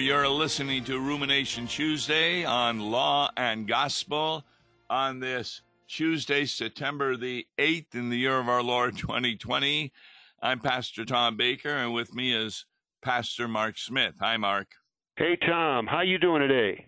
You're listening to Rumination Tuesday on Law and Gospel on this Tuesday, September the 8th in the year of our Lord 2020. I'm Pastor Tom Baker, and with me is Pastor Mark Smith. Hi, Mark. Hey, Tom. How you doing today?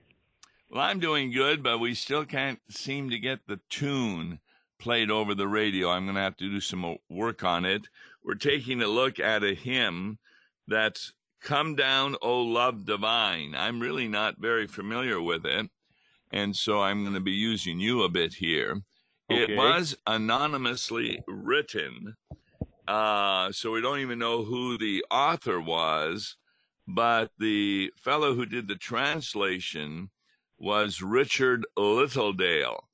Well, I'm doing good, but we still can't seem to get the tune played over the radio. I'm going to have to do some work on it. We're taking a look at a hymn that's Come Down, O Love Divine. I'm really not very familiar with it, and so I'm going to be using you a bit here. Okay. It was anonymously written, uh, so we don't even know who the author was, but the fellow who did the translation was Richard Littledale,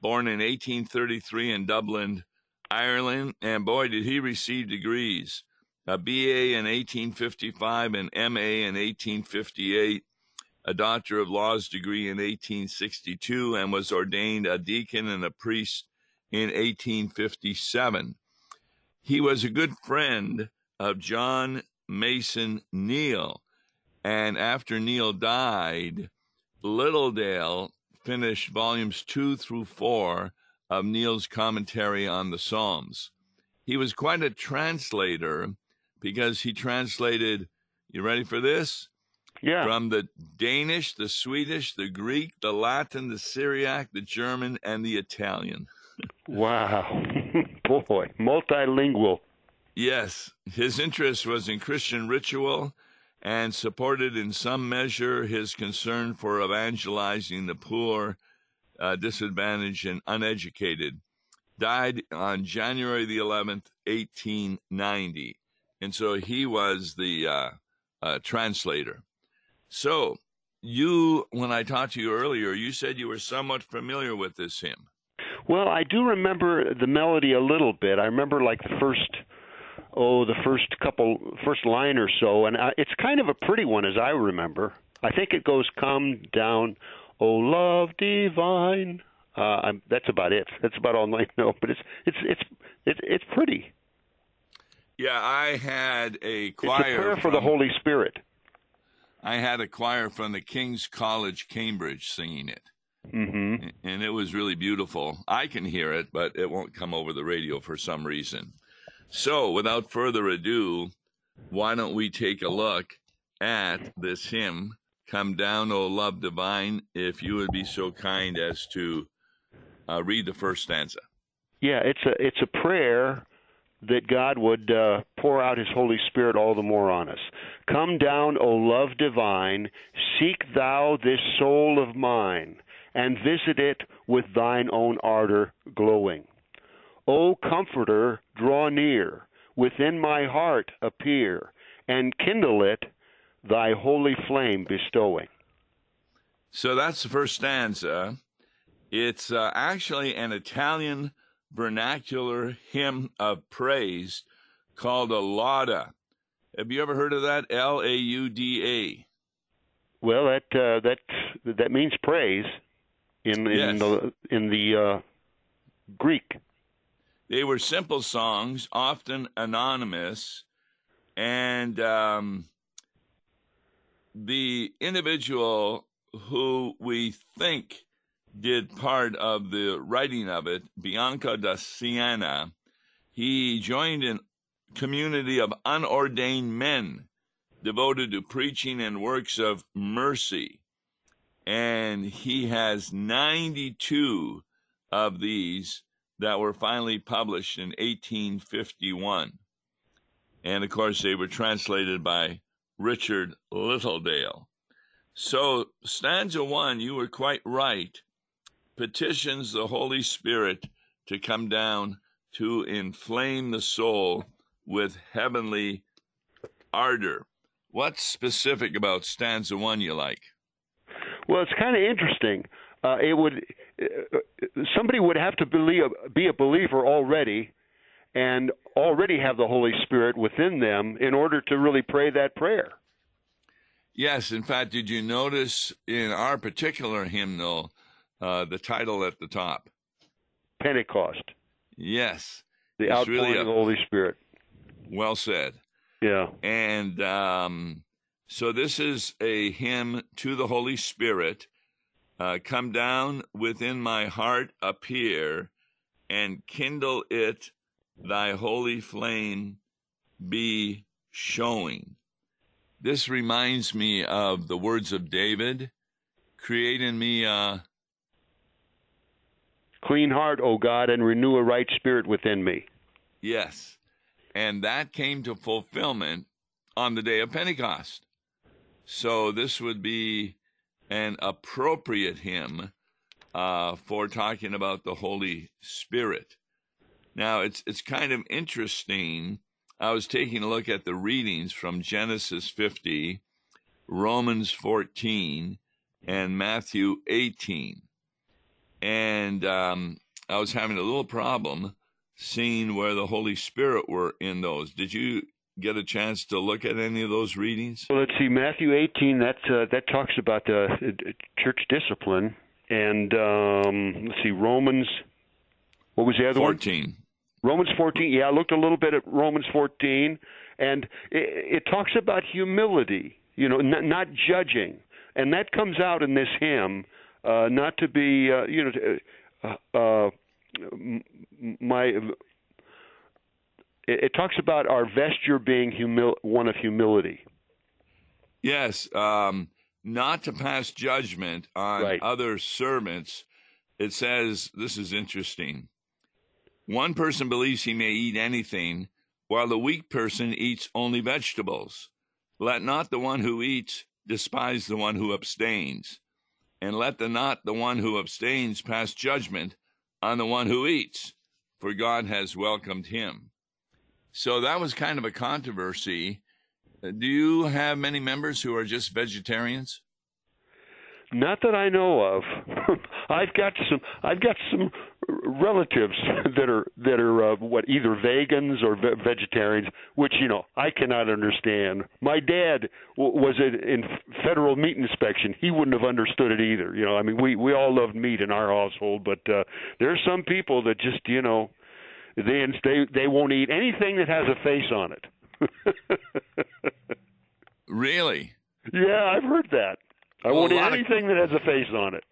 born in 1833 in Dublin, Ireland, and boy, did he receive degrees a BA in 1855 and MA in 1858, a Doctor of Laws degree in 1862, and was ordained a deacon and a priest in 1857. He was a good friend of John Mason Neale, and after Neale died, Littledale finished volumes two through four of Neale's commentary on the Psalms. He was quite a translator because he translated, you ready for this? Yeah. From the Danish, the Swedish, the Greek, the Latin, the Syriac, the German, and the Italian. wow. Boy, multilingual. Yes. His interest was in Christian ritual and supported in some measure his concern for evangelizing the poor, uh, disadvantaged, and uneducated. Died on January the 11th, 1890 and so he was the uh, uh, translator. So you, when I talked to you earlier, you said you were somewhat familiar with this hymn. Well, I do remember the melody a little bit. I remember like the first, oh, the first couple, first line or so, and I, it's kind of a pretty one as I remember. I think it goes, "Come down, O love divine." Uh, I'm, that's about it. That's about all I know. But it's it's it's it's it's pretty. Yeah, I had a choir. It's a prayer from, for the Holy Spirit. I had a choir from the King's College, Cambridge, singing it. Mm-hmm. And it was really beautiful. I can hear it, but it won't come over the radio for some reason. So, without further ado, why don't we take a look at this hymn, Come Down, O Love Divine, if you would be so kind as to uh, read the first stanza. Yeah, it's a it's a prayer that God would uh, pour out His Holy Spirit all the more on us. Come down, O love divine, seek thou this soul of mine, and visit it with thine own ardor glowing. O Comforter, draw near, within my heart appear, and kindle it, thy holy flame bestowing. So that's the first stanza. It's uh, actually an Italian vernacular hymn of praise called a lauda. Have you ever heard of that? L A U D A. Well, that uh, that that means praise in in yes. the in the uh, Greek. They were simple songs, often anonymous, and um, the individual who we think did part of the writing of it, Bianco da Siena, he joined a community of unordained men devoted to preaching and works of mercy. And he has 92 of these that were finally published in 1851. And of course, they were translated by Richard Littledale. So, stanza one, you were quite right petitions the Holy Spirit to come down to inflame the soul with heavenly ardor. What's specific about stanza one you like? Well, it's kind of interesting. Uh, it would uh, somebody would have to believe, be a believer already, and already have the Holy Spirit within them in order to really pray that prayer. Yes, in fact, did you notice in our particular hymnal uh, the title at the top. Pentecost. Yes. The it's outpouring really a, of the Holy Spirit. Well said. Yeah. And um, So this is a hymn to the Holy Spirit. Uh, come down within my heart, appear, and kindle it, thy holy flame be showing. This reminds me of the words of David create in me a clean heart, O God, and renew a right spirit within me. Yes. And that came to fulfillment on the day of Pentecost. So this would be an appropriate hymn uh, for talking about the Holy Spirit. Now it's it's kind of interesting I was taking a look at the readings from Genesis 50, Romans 14, and Matthew 18. And um, I was having a little problem seeing where the Holy Spirit were in those. Did you get a chance to look at any of those readings? Well, let's see. Matthew 18 that uh, that talks about the uh, church discipline, and um, let's see Romans. What was the other 14. one? Romans 14. Yeah, I looked a little bit at Romans 14, and it, it talks about humility. You know, not, not judging, and that comes out in this hymn. Uh, not to be, uh, you know, uh, uh, my. It, it, talks about our vesture being humil- one of humility. Yes, um, not to pass judgment on right. other servants. It says this is interesting one person believes he may eat anything, while the weak person eats only vegetables. Let not the one who eats despise the one who abstains, and let the not the one who abstains pass judgment on the one who eats, for God has welcomed him. So that was kind of a controversy. Uh, do you have many members who are just vegetarians? Not that I know of. I've got some. I've got some relatives that are that are uh, what either vegans or ve- vegetarians, which you know I cannot understand. My dad w- was in, in federal meat inspection. He wouldn't have understood it either. You know, I mean, we we all love meat in our household, but uh, there are some people that just you know they they they won't eat anything that has a face on it. really? Yeah, I've heard that. I well, won't eat anything of... that has a face on it.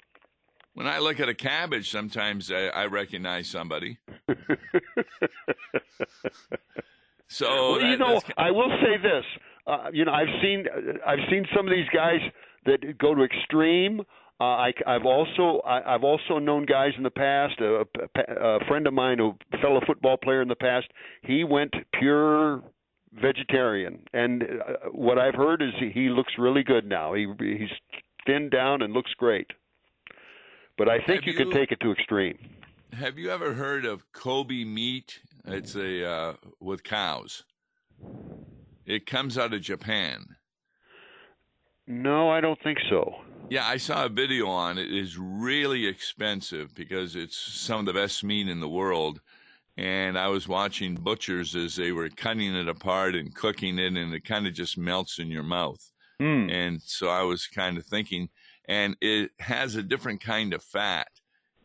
When I look at a cabbage, sometimes I, I recognize somebody. so well, that, you know, I will say this. Uh, you know, I've seen I've seen some of these guys that go to extreme. Uh, I, I've also I, I've also known guys in the past. A, a, a friend of mine, a fellow football player in the past, he went pure vegetarian, and uh, what I've heard is he, he looks really good now. He he's thinned down and looks great. But I think you, you can take it to extreme. Have you ever heard of Kobe meat? It's a uh, with cows. It comes out of Japan. No, I don't think so. Yeah, I saw a video on it. It is really expensive because it's some of the best meat in the world. And I was watching butchers as they were cutting it apart and cooking it, and it kind of just melts in your mouth. Mm. And so I was kind of thinking, and it has a different kind of fat.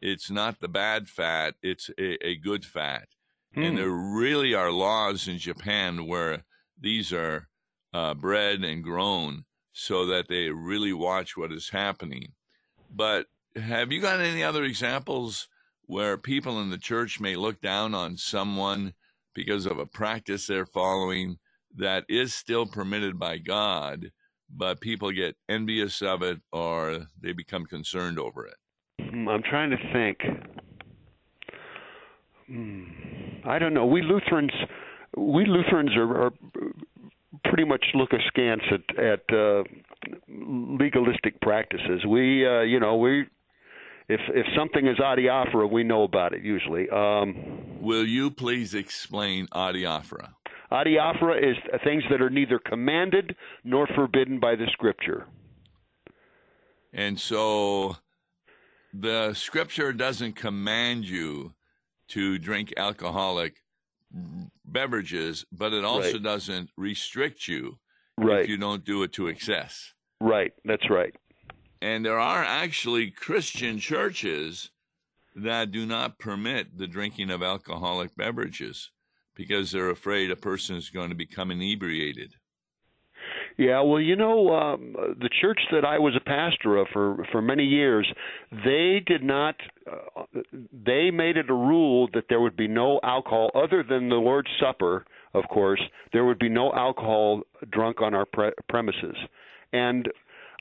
It's not the bad fat, it's a, a good fat. Hmm. And there really are laws in Japan where these are uh, bred and grown so that they really watch what is happening. But have you got any other examples where people in the church may look down on someone because of a practice they're following that is still permitted by God? but people get envious of it or they become concerned over it? Hmm, I'm trying to think. Hmm, I don't know. We Lutherans, we Lutherans are, are pretty much look askance at at uh, legalistic practices. We, uh, you know, we if if something is adiaphora, we know about it usually. Um, Will you please explain adiaphora? Adiaphora is things that are neither commanded nor forbidden by the Scripture. And so the Scripture doesn't command you to drink alcoholic beverages, but it also right. doesn't restrict you right. if you don't do it to excess. Right, that's right. And there are actually Christian churches that do not permit the drinking of alcoholic beverages because they're afraid a person is going to become inebriated. Yeah, well, you know, um, the church that I was a pastor of for for many years, they did not. Uh, they made it a rule that there would be no alcohol other than the Lord's Supper. Of course, there would be no alcohol drunk on our pre- premises, and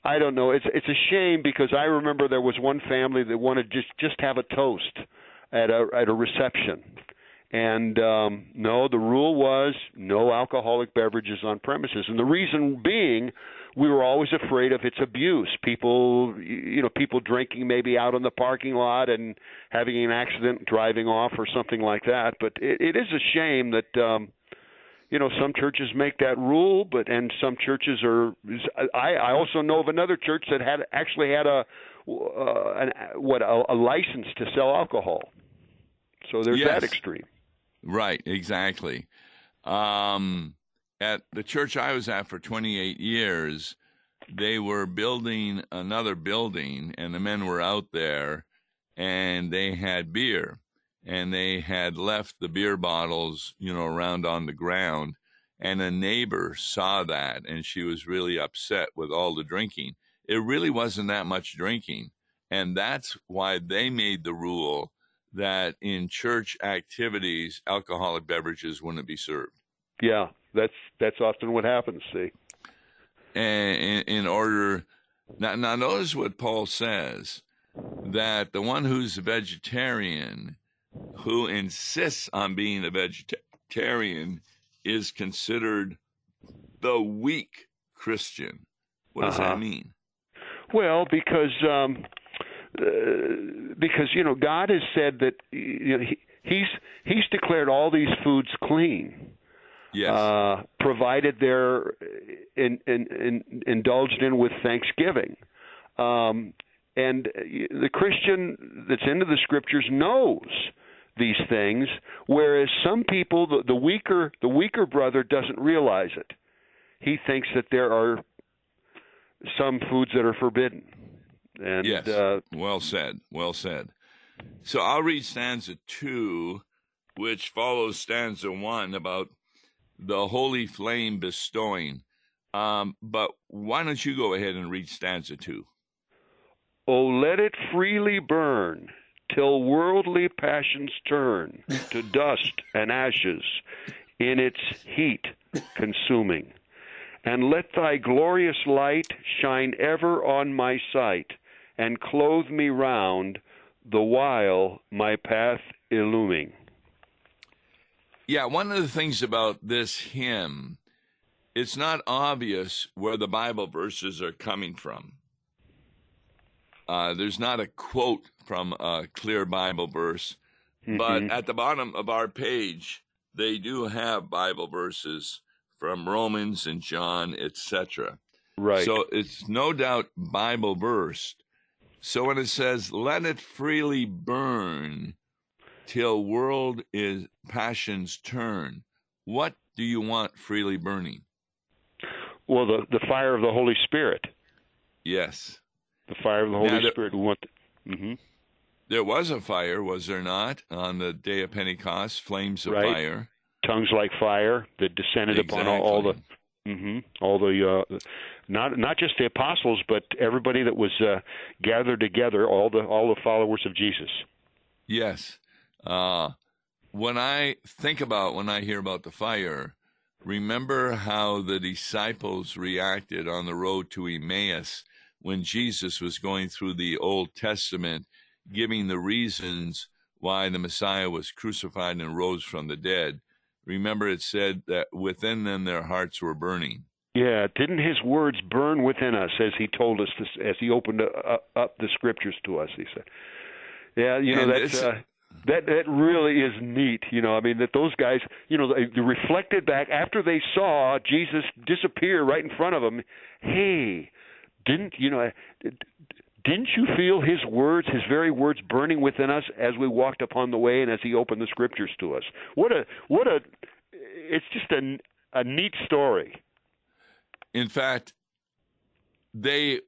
I don't know. It's it's a shame because I remember there was one family that wanted just just have a toast at a at a reception, and um, no, the rule was no alcoholic beverages on premises. And the reason being, we were always afraid of its abuse. People, you know, people drinking maybe out in the parking lot and having an accident, driving off, or something like that. But it, it is a shame that. Um, you know some churches make that rule but and some churches are i i also know of another church that had actually had a uh, an, what a, a license to sell alcohol so there's Yes. that extreme Right, exactly. Um, at the church I was at for 28 years, they were building another building, and the men were out there, and they had beer, and they had left the beer bottles, you know, around on the ground, and a neighbor saw that, and she was really upset with all the drinking. It really wasn't that much drinking, and that's why they made the rule that in church activities, alcoholic beverages wouldn't be served. yeah that's that's often what happens see And in, in order, now, now notice what Paul says that the one who's a vegetarian, who insists on being a vegetarian, is considered the weak Christian. What does Uh-huh. that mean? Well, because um, uh, because you know God has said that you know, he, he's he's declared all these foods clean, Yes. uh, provided they're in, in, in, indulged in with thanksgiving. Um, and the Christian that's into the Scriptures knows these things, whereas some people, the, the weaker the weaker brother, doesn't realize it. He thinks that there are some foods that are forbidden. And Yes. uh, Well said. Well said. So I'll read stanza two, which follows stanza one about the holy flame bestowing. Um, but why don't you go ahead and read stanza two? Oh, let it freely burn till worldly passions turn to dust and ashes in its heat consuming. And let thy glorious light shine ever on my sight and clothe me round the while my path illuming. Yeah, one of the things about this hymn, it's not obvious where the Bible verses are coming from. Uh, there's not a quote from a clear Bible verse, but Mhm. at the bottom of our page, they do have Bible verses from Romans and John, etc. right. So it's no doubt Bible verse. So when it says, "Let it freely burn till world is passions turn," what do you want freely burning? well, the the fire of the Holy Spirit, Yes, the fire of the Holy Now, Spirit. We want. hmm there was a fire, was there not, on the day of Pentecost? Flames of Right. fire. tongues like fire that descended upon all, all the hmm all the uh, not not just the apostles, but everybody that was uh, gathered together, all the all the followers of Jesus. Yes. Uh, when I think about when I hear about the fire, remember how the disciples reacted on the road to Emmaus when Jesus was going through the Old Testament, giving the reasons why the Messiah was crucified and rose from the dead. Remember, it said that within them their hearts were burning. Yeah, didn't his words burn within us as he told us this, as he opened up the scriptures to us? He said, "Yeah, you know And that's uh, that that really is neat. You know, I mean that those guys, you know, they reflected back after they saw Jesus disappear right in front of them. Hey, didn't you know? Didn't you feel his words, his very words, burning within us as we walked upon the way and as he opened the scriptures to us? What a what a! It's just a a neat story. In fact, they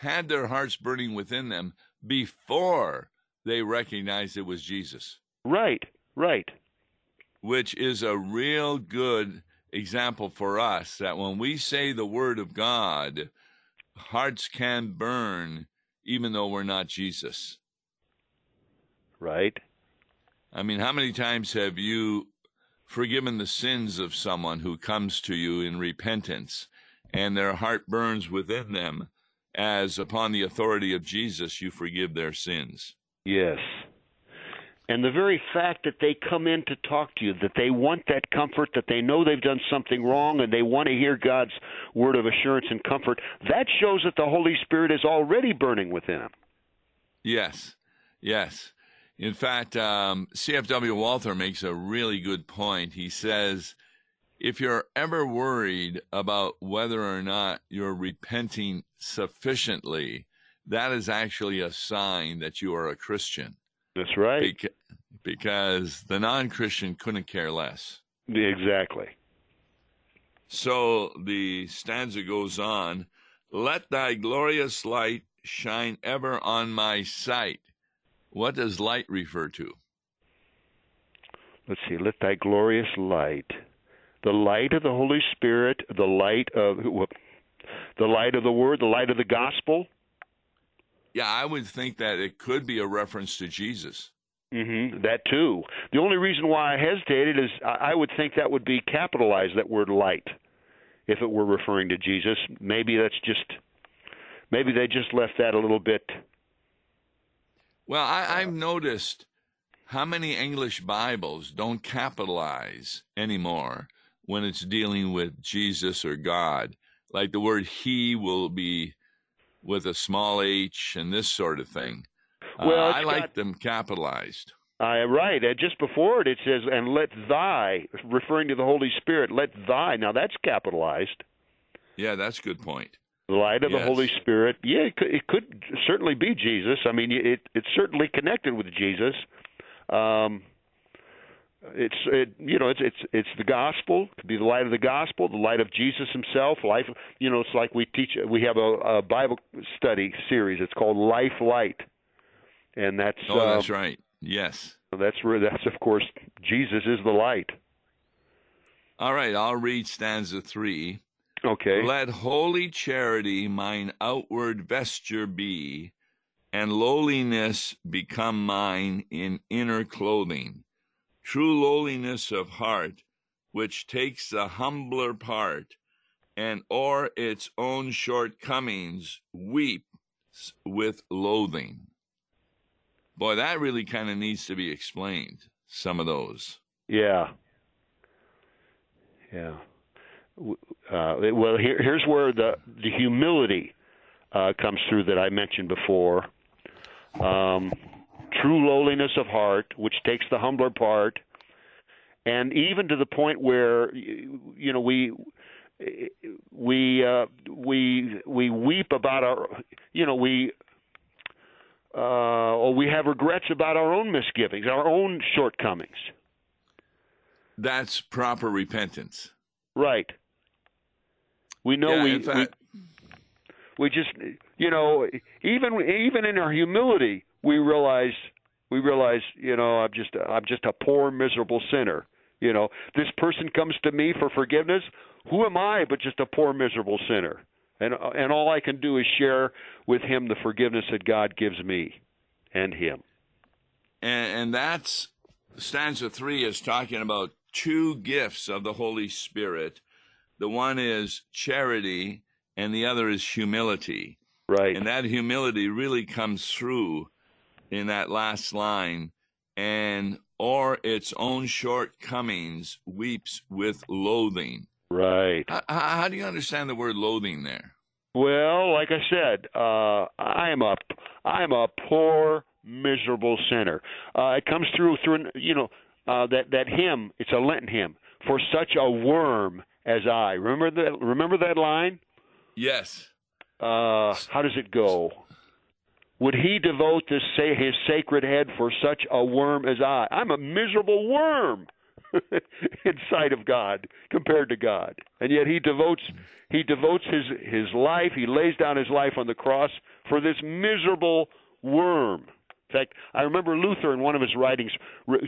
had their hearts burning within them before they recognized it was Jesus, Right, right. which is a real good example for us that when we say the word of God, hearts can burn even though we're not Jesus. Right. I mean, how many times have you forgiven the sins of someone who comes to you in repentance and their heart burns within them as upon the authority of Jesus you forgive their sins? Yes. And the very fact that they come in to talk to you, that they want that comfort, that they know they've done something wrong, and they want to hear God's word of assurance and comfort, that shows that the Holy Spirit is already burning within them. Yes, yes. In fact, um, CFW Walther makes a really good point. He says, if you're ever worried about whether or not you're repenting sufficiently, that is actually a sign that you are a Christian. That's right. Beca- because the non Christian couldn't care less. Exactly. So the stanza goes on Let thy glorious light shine ever on my sight. What does light refer to? Let's see. Let thy glorious light, the light of the Holy Spirit, the light of the light of the Word, the light of the gospel. Yeah, I would think that it could be a reference to Jesus. Mm-hmm, that too. The only reason why I hesitated is I would think that would be capitalized, that word light, if it were referring to Jesus. Maybe that's just, maybe they just left that a little bit. Well, I, I've noticed how many English Bibles don't capitalize anymore when it's dealing with Jesus or God. Like the word he will be with a small h and this sort of thing. Well, uh, I like got, them capitalized. Uh, right. Uh, just before it, it says, and let thy, referring to the Holy Spirit, let thy. Now that's capitalized. Yeah, that's a good point. The light of yes. the Holy Spirit. Yeah, it could, it could, certainly be Jesus. I mean, it, it's certainly connected with Jesus. Um, it's it, you know it's it's it's the gospel could be the light of the gospel the light of jesus himself life you know it's like we teach we have a, a bible study series. It's called life light. And that's oh uh, that's right. Yes. that's where that's of course jesus is the light. All right i'll read stanza three. Okay. Let holy charity mine outward vesture be and lowliness become mine in inner clothing true lowliness of heart, which takes the humbler part, and o'er its own shortcomings weeps with loathing. Boy, that really kind of needs to be explained, some of those. Yeah. Yeah. Uh, well, here, here's where the, the humility uh, comes through that I mentioned before. Um, true lowliness of heart, which takes the humbler part, and even to the point where you know we we uh, we we weep about our you know we uh, or we have regrets about our own misgivings, our own shortcomings. That's proper repentance. Right. We know yeah, we, fact, we we just you know even even in our humility we realize we realize you know i'm just i'm just a poor miserable sinner you know. This person comes to me for forgiveness. Who am i but just a poor miserable sinner? And and all i can do is share with him the forgiveness that god gives me and him. And, and that's stanza 3 is talking about two gifts of the holy spirit. The one is charity and the other is humility. Right. And that humility really comes through in that last line, and or its own shortcomings weeps with loathing. Right. How, how, do you understand the word loathing there? Well, like I said, uh, I am a I am a poor, miserable sinner. Uh, it comes through through you know uh, that that hymn. It's a Lenten hymn for such a worm as I. Remember that? Remember that line? Yes. Uh, how does it go? Would he devote this, say, his sacred head for such a worm as I? I'm a miserable worm in sight of God compared to God, and yet he devotes he devotes his his life. He lays down his life on the cross for this miserable worm. In fact, I remember Luther in one of his writings.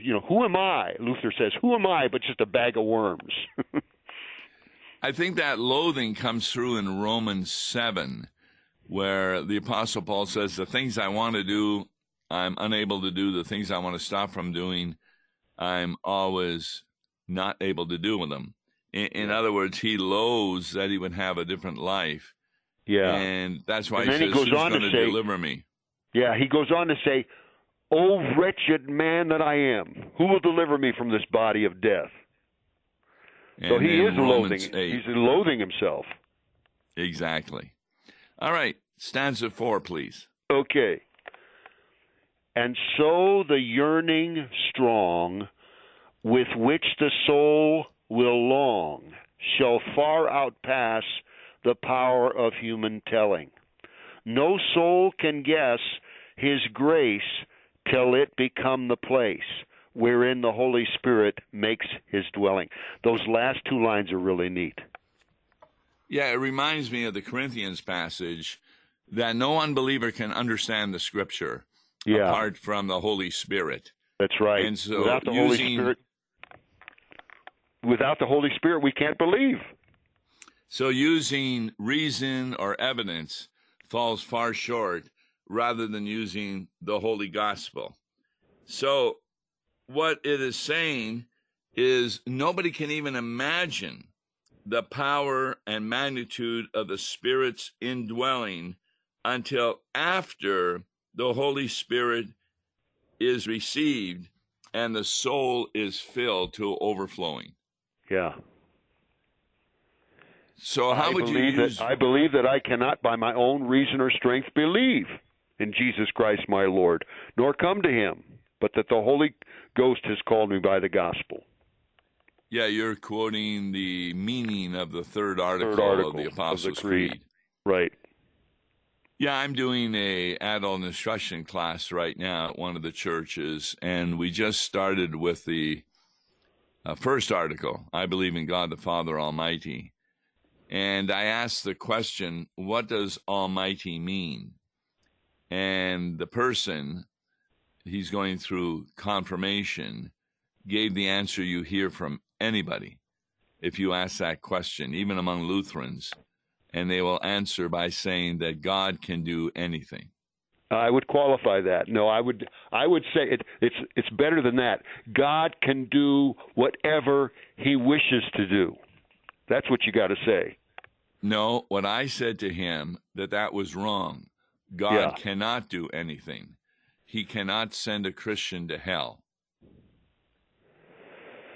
You know, who am I? Luther says, "Who am I but just a bag of worms?" I think that loathing comes through in Romans 7, where the Apostle Paul says, The things I want to do, I'm unable to do. The things I want to stop from doing, I'm always not able to do with them. In, in other words, he loathes that he would have a different life. Yeah. And that's why And he says, he goes Who's on to going to say- deliver me? Yeah, he goes on to say, "O wretched man that I am, who will deliver me from this body of death?" so he is loathing. 8. He's loathing himself. Exactly. All right. Stanza four, please. Okay. And so the yearning strong, with which the soul will long, shall far outpass the power of human telling. No soul can guess his grace till it become the place wherein the Holy Spirit makes his dwelling. Those last two lines are really neat. Yeah, it reminds me of the Corinthians passage that no unbeliever can understand the scripture Yeah, apart from the Holy Spirit. that's right. And so without the Holy Spirit without the Holy Spirit we can't believe. So using reason or evidence falls far short rather than using the Holy Gospel. So what it is saying is nobody can even imagine the power and magnitude of the Spirit's indwelling until after the Holy Spirit is received and the soul is filled to overflowing. Yeah. So how I would you use that I believe that I cannot by my own reason or strength believe in Jesus Christ my Lord, nor come to him, but that the Holy Ghost has called me by the gospel. Yeah, you're quoting the meaning of the third article, article of the of the Apostles' Creed. Creed. Right. Yeah, I'm doing a adult instruction class right now at one of the churches, and we just started with the uh, first article. I believe in God the Father Almighty, and I asked the question, "What does Almighty mean?" And the person, he's going through confirmation, gave the answer you hear from anybody if you ask that question, even among Lutherans and they will answer by saying that God can do anything. I would qualify that. No, I would I would say it, it's it's better than that. God can do whatever he wishes to do. That's what you got to say. No, what I said to him that that was wrong. God Yeah. cannot do anything. He cannot send a Christian to hell.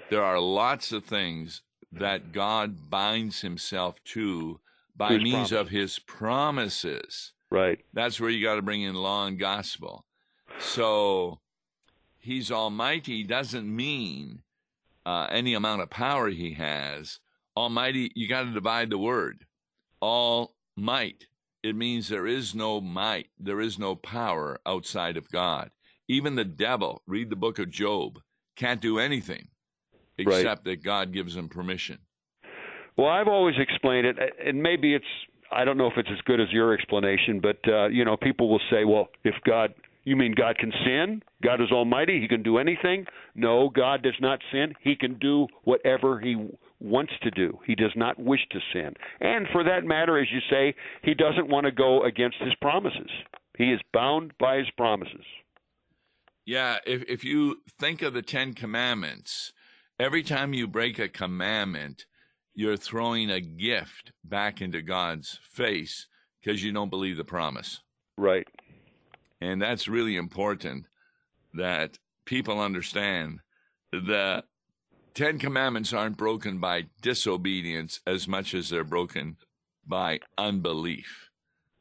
There are lots of things that God binds himself to by His means promise. of his promises. Right. That's where you got to bring in law and gospel. So he's almighty doesn't mean uh, any amount of power he has. Almighty, you got to divide the word. All might. It means there is no might, there is no power outside of God. Even the devil, read the book of Job, can't do anything Right. except that God gives him permission. Well, I've always explained it, and maybe it's I don't know if it's as good as your explanation, but uh, you know, people will say, "Well, if God, you mean God can sin? God is Almighty; He can do anything." No, God does not sin. He can do whatever He wants to do. He does not wish to sin, and for that matter, as you say, He doesn't want to go against His promises. He is bound by His promises. Yeah, if if you think of the Ten Commandments, every time you break a commandment, you're throwing a gift back into God's face because you don't believe the promise. Right. And that's really important that people understand the Ten Commandments aren't broken by disobedience as much as they're broken by unbelief.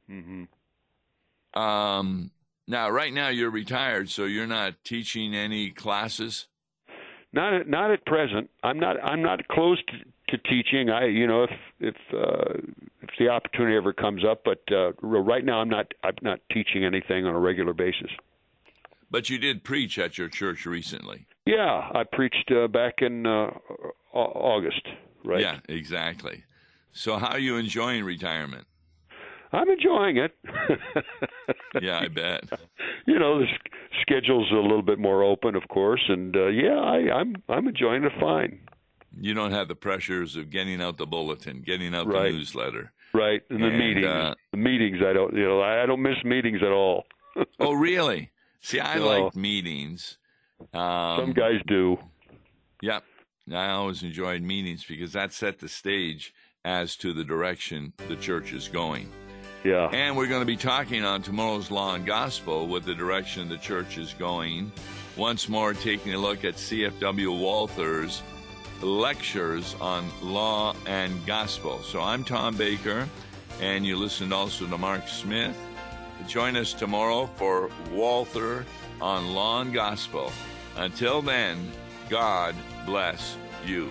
hmm Um, now, right now, you're retired, so you're not teaching any classes. Not at, not at present. I'm not I'm not close to, to teaching. I you know if if uh, if the opportunity ever comes up, but uh, right now I'm not I'm not teaching anything on a regular basis. But you did preach at your church recently. Yeah, I preached uh, back in uh, Au- August. Right. Yeah, exactly. So, how are you enjoying retirement? I'm enjoying it. Yeah, I bet. you know the schedule's a little bit more open, of course, and uh, yeah, I, I'm I'm enjoying it fine. You don't have the pressures of getting out the bulletin, getting out Right. the newsletter. Right, and the meetings. uh, the meetings, I don't. You know, I I don't miss meetings at all. Oh, really? See, I No. like meetings. Um, Some guys do. Yep. I always enjoyed meetings because that set the stage as to the direction the church is going. Yeah. And we're going to be talking on tomorrow's Law and Gospel with the direction the church is going. Once more, taking a look at CFW Walther's lectures on law and gospel. So I'm Tom Baker, and you listened also to Mark Smith. Join us tomorrow for Walther on law and gospel. Until then, God bless you.